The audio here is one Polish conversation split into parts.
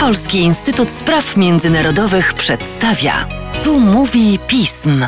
Polski Instytut Spraw Międzynarodowych przedstawia. Tu mówi pism.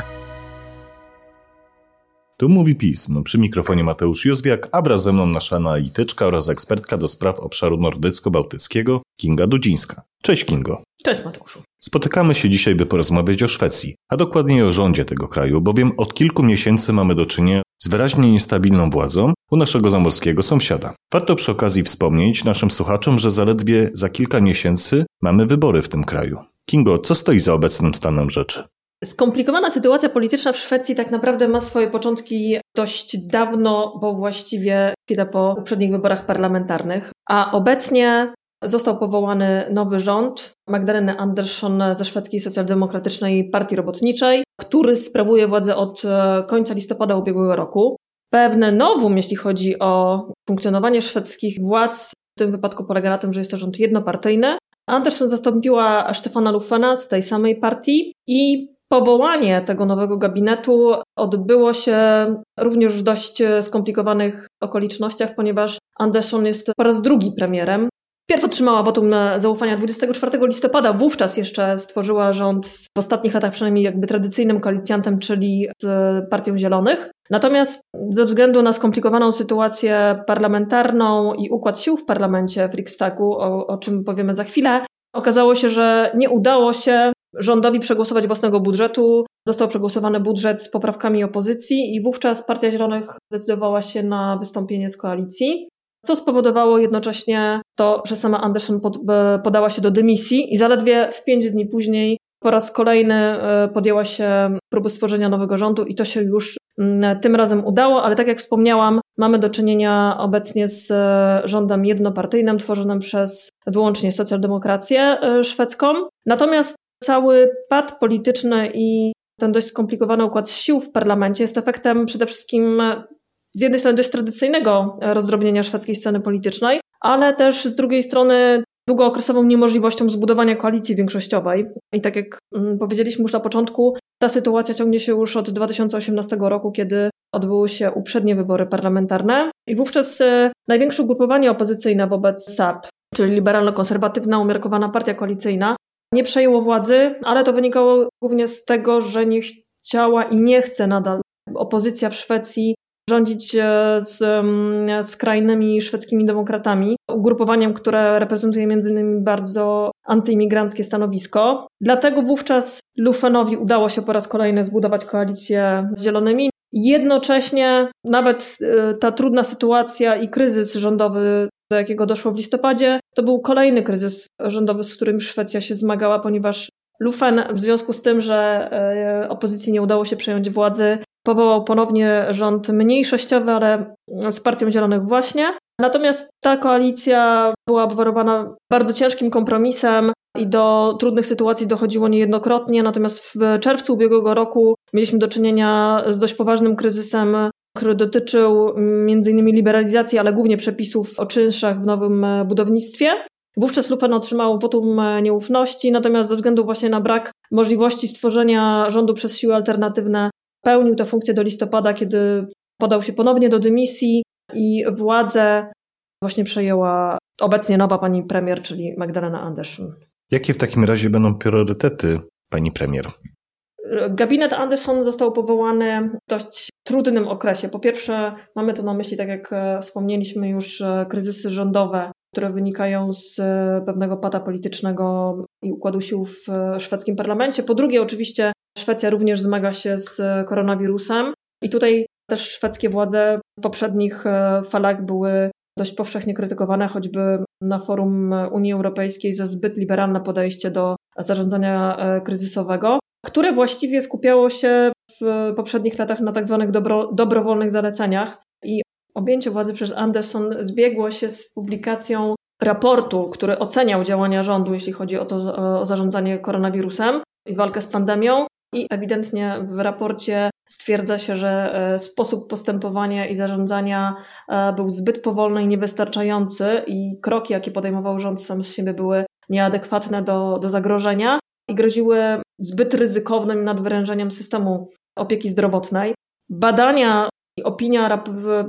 Tu mówi pism. Przy mikrofonie Mateusz Józwiak, a wraz ze mną nasza analityczka oraz ekspertka do spraw obszaru nordycko-bałtyckiego Kinga Dudzińska. Cześć Kingo. Cześć Mateuszu. Spotykamy się dzisiaj, by porozmawiać o Szwecji, a dokładniej o rządzie tego kraju, bowiem od kilku miesięcy mamy do czynienia z wyraźnie niestabilną władzą u naszego zamorskiego sąsiada. Warto przy okazji wspomnieć naszym słuchaczom, że zaledwie za kilka miesięcy mamy wybory w tym kraju. Kingo, co stoi za obecnym stanem rzeczy? Skomplikowana sytuacja polityczna w Szwecji tak naprawdę ma swoje początki dość dawno, bo właściwie chwilę po poprzednich wyborach parlamentarnych. A obecnie został powołany nowy rząd Magdaleny Andersson ze szwedzkiej socjaldemokratycznej partii robotniczej, który sprawuje władzę od końca listopada ubiegłego roku. Pewne nowum, jeśli chodzi o funkcjonowanie szwedzkich władz, w tym wypadku polega na tym, że jest to rząd jednopartyjny. Andersson zastąpiła Stefana Lufena z tej samej partii i powołanie tego nowego gabinetu odbyło się również w dość skomplikowanych okolicznościach, ponieważ Andersson jest po raz drugi premierem. Pierw otrzymała wotum zaufania 24 listopada, wówczas jeszcze stworzyła rząd w ostatnich latach przynajmniej jakby tradycyjnym koalicjantem, czyli z Partią Zielonych. Natomiast ze względu na skomplikowaną sytuację parlamentarną i układ sił w parlamencie w Riksdagu, o, o czym powiemy za chwilę, okazało się, że nie udało się rządowi przegłosować własnego budżetu. Został przegłosowany budżet z poprawkami opozycji i wówczas Partia Zielonych zdecydowała się na wystąpienie z koalicji co spowodowało jednocześnie to, że sama Anderson pod, e, podała się do dymisji i zaledwie w pięć dni później po raz kolejny e, podjęła się próby stworzenia nowego rządu i to się już mm, tym razem udało, ale tak jak wspomniałam, mamy do czynienia obecnie z e, rządem jednopartyjnym tworzonym przez wyłącznie socjaldemokrację szwedzką. Natomiast cały pad polityczny i ten dość skomplikowany układ sił w parlamencie jest efektem przede wszystkim z jednej strony dość tradycyjnego rozdrobnienia szwedzkiej sceny politycznej, ale też z drugiej strony długookresową niemożliwością zbudowania koalicji większościowej. I tak jak mm, powiedzieliśmy już na początku, ta sytuacja ciągnie się już od 2018 roku, kiedy odbyły się uprzednie wybory parlamentarne i wówczas e, największe ugrupowanie opozycyjne wobec SAP, czyli liberalno-konserwatywna umiarkowana partia koalicyjna, nie przejęło władzy, ale to wynikało głównie z tego, że nie chciała i nie chce nadal opozycja w Szwecji rządzić e, z skrajnymi szwedzkimi demokratami, ugrupowaniem, które reprezentuje między innymi bardzo antyimigranckie stanowisko. Dlatego wówczas Lufenowi udało się po raz kolejny zbudować koalicję z Zielonymi. Jednocześnie nawet e, ta trudna sytuacja i kryzys rządowy, do jakiego doszło w listopadzie, to był kolejny kryzys rządowy, z którym Szwecja się zmagała, ponieważ Lufen w związku z tym, że e, opozycji nie udało się przejąć władzy, powołał ponownie rząd mniejszościowy, ale z Partią Zielonych właśnie. Natomiast ta koalicja była obwarowana bardzo ciężkim kompromisem i do trudnych sytuacji dochodziło niejednokrotnie. Natomiast w czerwcu ubiegłego roku mieliśmy do czynienia z dość poważnym kryzysem, który dotyczył m.in. liberalizacji, ale głównie przepisów o czynszach w nowym budownictwie. Wówczas Lupen otrzymał wotum nieufności, natomiast ze względu właśnie na brak możliwości stworzenia rządu przez siły alternatywne pełnił tę funkcję do listopada, kiedy podał się ponownie do dymisji i władzę właśnie przejęła obecnie nowa pani premier, czyli Magdalena Andersson. Jakie w takim razie będą priorytety pani premier? Gabinet Anderson został powołany w dość trudnym okresie. Po pierwsze, mamy tu na myśli, tak jak e, wspomnieliśmy już, e, kryzysy rządowe, które wynikają z e, pewnego pada politycznego i układu sił w szwedzkim parlamencie. Po drugie, oczywiście, Szwecja również zmaga się z koronawirusem i tutaj też szwedzkie władze w poprzednich falach były dość powszechnie krytykowane, choćby na forum Unii Europejskiej za zbyt liberalne podejście do zarządzania kryzysowego które właściwie skupiało się w poprzednich latach na tak zwanych dobro, dobrowolnych zaleceniach i objęcie władzy przez Anderson zbiegło się z publikacją raportu, który oceniał działania rządu, jeśli chodzi o to o zarządzanie koronawirusem i walkę z pandemią. I ewidentnie w raporcie stwierdza się, że e, sposób postępowania i zarządzania e, był zbyt powolny i niewystarczający, i kroki, jakie podejmował rząd, sam z siebie były nieadekwatne do, do zagrożenia i groziły zbyt ryzykownym nadwyrężeniem systemu opieki zdrowotnej. Badania opinia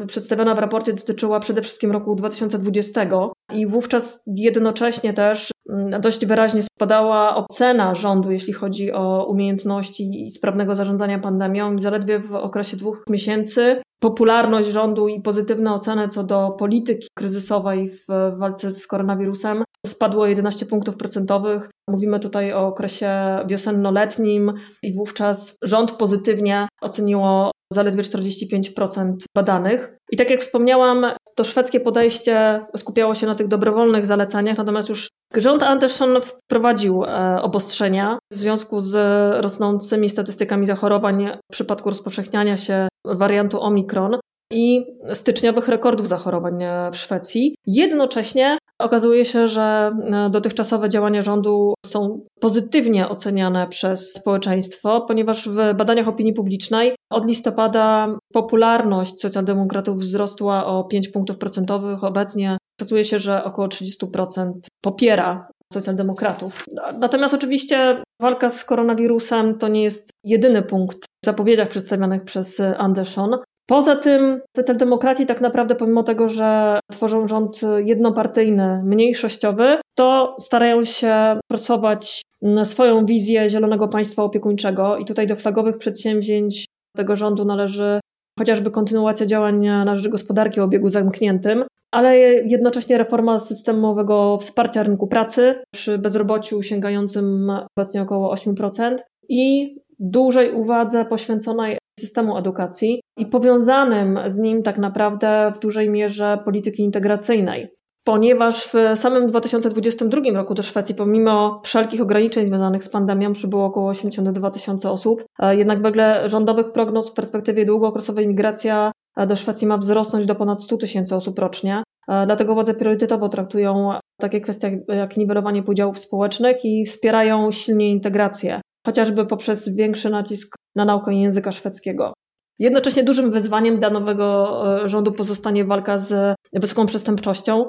przedstawiona w raporcie dotyczyła przede wszystkim roku 2020 i wówczas jednocześnie też mm, dość wyraźnie spadała ocena rządu, jeśli chodzi o umiejętności i sprawnego zarządzania pandemią. Zaledwie w okresie dwóch miesięcy popularność rządu i pozytywne oceny co do polityki kryzysowej w walce z koronawirusem spadło 11 punktów procentowych. Mówimy tutaj o okresie wiosenno-letnim i wówczas rząd pozytywnie oceniło zaledwie 45% badanych. I tak jak wspomniałam, to szwedzkie podejście skupiało się na tych dobrowolnych zaleceniach, natomiast już rząd Anderson wprowadził e, obostrzenia w związku z rosnącymi statystykami zachorowań w przypadku rozpowszechniania się wariantu Omikron i styczniowych rekordów zachorowań w Szwecji. Jednocześnie okazuje się, że e, dotychczasowe działania rządu są pozytywnie oceniane przez społeczeństwo, ponieważ w badaniach opinii publicznej od listopada popularność socjaldemokratów wzrosła o 5 punktów procentowych. Obecnie szacuje się, że około 30% popiera socjaldemokratów. Natomiast oczywiście walka z koronawirusem to nie jest jedyny punkt w zapowiedziach przedstawionych przez Anderson. Poza tym socjaldemokraci tak naprawdę pomimo tego, że tworzą rząd jednopartyjny, mniejszościowy, to starają się pracować swoją wizję zielonego państwa opiekuńczego. I tutaj do flagowych przedsięwzięć tego rządu należy chociażby kontynuacja działań na rzecz gospodarki o obiegu zamkniętym, ale jednocześnie reforma systemowego wsparcia rynku pracy przy bezrobociu sięgającym obecnie około 8% i dużej uwadze poświęconej systemu edukacji i powiązanym z nim tak naprawdę w dużej mierze polityki integracyjnej. Ponieważ w samym 2022 roku do Szwecji, pomimo wszelkich ograniczeń związanych z pandemią, przybyło około 82 tysiące osób, e, jednak wedle rządowych prognoz w perspektywie długookresowej migracja e, do Szwecji ma wzrosnąć do ponad 100 tysięcy osób rocznie. E, dlatego władze priorytetowo traktują takie kwestie jak niwelowanie podziałów społecznych i wspierają silnie integrację chociażby poprzez większy nacisk na naukę języka szwedzkiego. Jednocześnie dużym wyzwaniem dla nowego e, rządu pozostanie walka z wysoką przestępczością.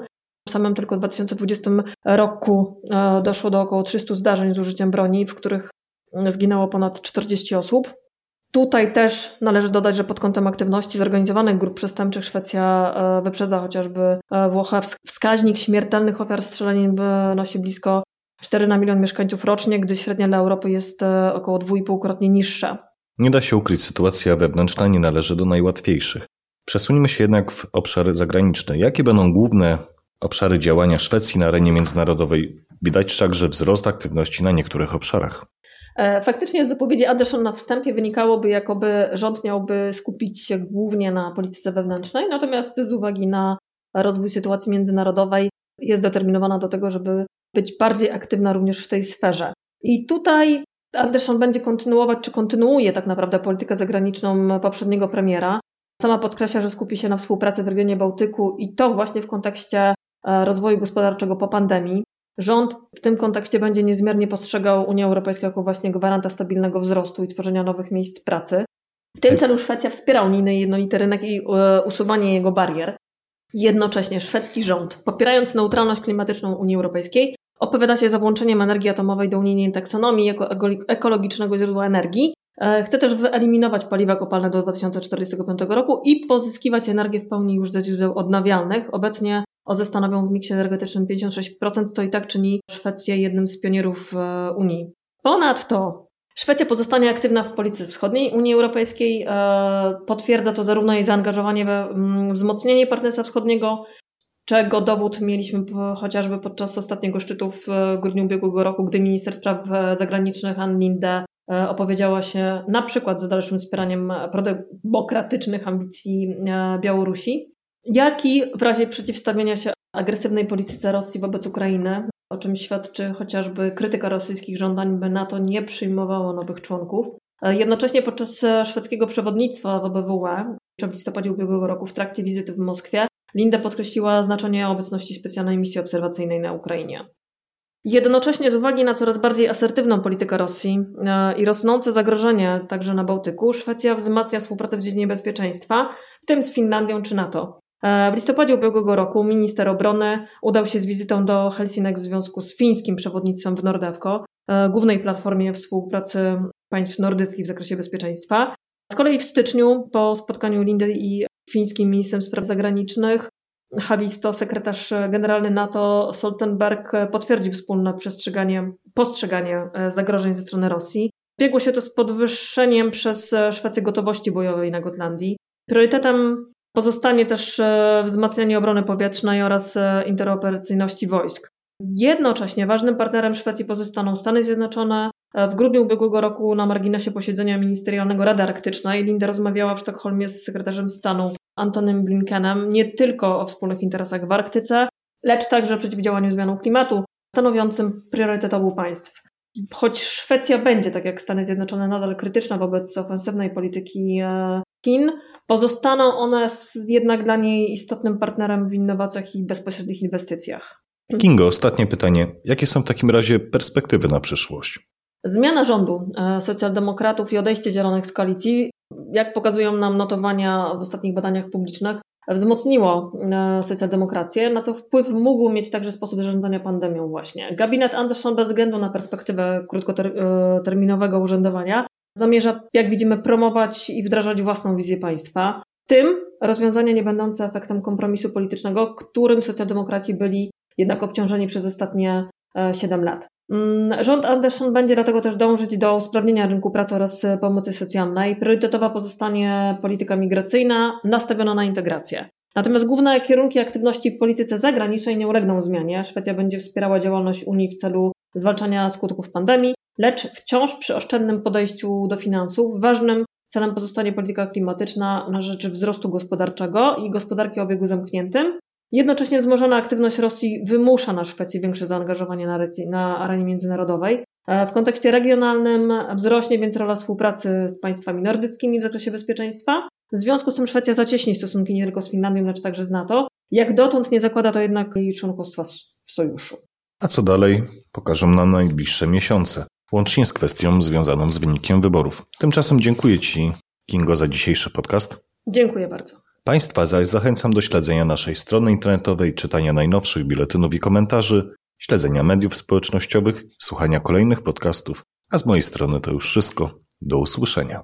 W samym tylko w 2020 roku e, doszło do około 300 zdarzeń z użyciem broni, w których zginęło ponad 40 osób. Tutaj też należy dodać, że pod kątem aktywności zorganizowanych grup przestępczych Szwecja e, wyprzedza chociażby Włochy. Wskaźnik śmiertelnych ofiar strzelanin wynosi blisko 4 na milion mieszkańców rocznie, gdy średnia dla Europy jest około 2,5-krotnie niższa. Nie da się ukryć, sytuacja wewnętrzna nie należy do najłatwiejszych. Przesuńmy się jednak w obszary zagraniczne. Jakie będą główne obszary działania Szwecji na arenie międzynarodowej? Widać także wzrost aktywności na niektórych obszarach. E, faktycznie z zapowiedzi Anderson na wstępie wynikałoby, jakoby rząd miałby skupić się głównie na polityce wewnętrznej, natomiast z uwagi na rozwój sytuacji międzynarodowej jest determinowana do tego, żeby być bardziej aktywna również w tej sferze. I tutaj Anderson będzie kontynuować, czy kontynuuje tak naprawdę politykę zagraniczną poprzedniego premiera. Sama podkreśla, że skupi się na współpracy w regionie Bałtyku i to właśnie w kontekście e, rozwoju gospodarczego po pandemii. Rząd w tym kontekście będzie niezmiernie postrzegał Unię Europejską jako właśnie gwaranta stabilnego wzrostu i tworzenia nowych miejsc pracy. W tym celu Szwecja wspiera unijny jednolity rynek i e, usuwanie jego barier. Jednocześnie szwedzki rząd, popierając neutralność klimatyczną Unii Europejskiej, opowiada się za włączeniem energii atomowej do unijnej taksonomii jako ekologicznego źródła energii. E, chce też wyeliminować paliwa kopalne do 2045 roku i pozyskiwać energię w pełni już ze źródeł odnawialnych. Obecnie OZE stanowią w miksie energetycznym 56%, co i tak czyni Szwecję jednym z pionierów e, Unii. Ponadto Szwecja pozostanie aktywna w polityce wschodniej Unii Europejskiej. E, potwierdza to zarówno jej zaangażowanie we mm, wzmocnienie partnerstwa wschodniego, czego dowód mieliśmy chociażby podczas ostatniego szczytu w grudniu ubiegłego roku, gdy minister spraw zagranicznych Ann Linde e, opowiedziała się na przykład za dalszym wspieraniem demokratycznych ambicji e, Białorusi, jak i w razie przeciwstawienia się agresywnej polityce Rosji wobec Ukrainy, o czym świadczy chociażby krytyka rosyjskich żądań, by NATO nie przyjmowało nowych członków. E, jednocześnie podczas szwedzkiego przewodnictwa w OBWE w listopadzie ubiegłego roku w trakcie wizyty w Moskwie Linda podkreśliła znaczenie obecności specjalnej misji obserwacyjnej na Ukrainie. Jednocześnie z uwagi na coraz bardziej asertywną politykę Rosji e, i rosnące zagrożenie także na Bałtyku, Szwecja wzmacnia współpracę w dziedzinie bezpieczeństwa, w tym z Finlandią czy NATO. E, w listopadzie ubiegłego roku minister obrony udał się z wizytą do Helsinek w związku z fińskim przewodnictwem w Nordewko, e, głównej platformie współpracy państw nordyckich w zakresie bezpieczeństwa. Z kolei w styczniu, po spotkaniu Lindy i fińskim ministrem spraw zagranicznych, Havisto, sekretarz generalny NATO Stoltenberg potwierdził wspólne przestrzeganie, postrzeganie zagrożeń ze strony Rosji. Biegło się to z podwyższeniem przez Szwecję gotowości bojowej na Gotlandii. Priorytetem pozostanie też wzmacnianie obrony powietrznej oraz interoperacyjności wojsk. Jednocześnie ważnym partnerem Szwecji pozostaną Stany Zjednoczone. W grudniu ubiegłego roku na marginesie posiedzenia ministerialnego Rady Arktycznej Linda rozmawiała w Sztokholmie z sekretarzem stanu Antonym Blinkenem nie tylko o wspólnych interesach w Arktyce, lecz także przeciwdziałaniu zmianom klimatu, stanowiącym priorytet obu państw. Choć Szwecja będzie, tak jak Stany Zjednoczone, nadal krytyczna wobec ofensywnej polityki e, Chin, pozostaną one jednak dla niej istotnym partnerem w innowacjach i bezpośrednich inwestycjach. Kingo, ostatnie pytanie. Jakie są w takim razie perspektywy na przyszłość? Zmiana rządu e, socjaldemokratów i odejście zielonych z koalicji, jak pokazują nam notowania w ostatnich badaniach publicznych, wzmocniło e, socjaldemokrację, na co wpływ mógł mieć także sposób zarządzania pandemią właśnie. Gabinet Anderson bez względu na perspektywę krótkoterminowego urzędowania zamierza, jak widzimy, promować i wdrażać własną wizję państwa, tym rozwiązania nie będące efektem kompromisu politycznego, którym socjaldemokraci byli jednak obciążeni przez ostatnie 7 e, lat. Mm, rząd Anderson będzie dlatego też dążyć do usprawnienia rynku pracy oraz pomocy socjalnej. Priorytetowa pozostanie polityka migracyjna nastawiona na integrację. Natomiast główne kierunki aktywności w polityce zagranicznej nie ulegną zmianie. Szwecja będzie wspierała działalność Unii w celu zwalczania skutków pandemii, lecz wciąż przy oszczędnym podejściu do finansów. Ważnym celem pozostanie polityka klimatyczna na rzecz wzrostu gospodarczego i gospodarki o obiegu zamkniętym, Jednocześnie wzmożona aktywność Rosji wymusza na Szwecji większe zaangażowanie na, na arenie międzynarodowej. E, w kontekście regionalnym wzrośnie więc rola współpracy z państwami nordyckimi w zakresie bezpieczeństwa. W związku z tym Szwecja zacieśni stosunki nie tylko z Finlandią, lecz także z NATO. Jak dotąd nie zakłada to jednak jej członkostwa w sojuszu. A co dalej, pokażą nam najbliższe miesiące, łącznie z kwestią związaną z wynikiem wyborów. Tymczasem dziękuję Ci, Kingo, za dzisiejszy podcast. Dziękuję bardzo. Państwa zaś zachęcam do śledzenia naszej strony internetowej, czytania najnowszych biletynów i komentarzy, śledzenia mediów społecznościowych, słuchania kolejnych podcastów. A z mojej strony to już wszystko. Do usłyszenia.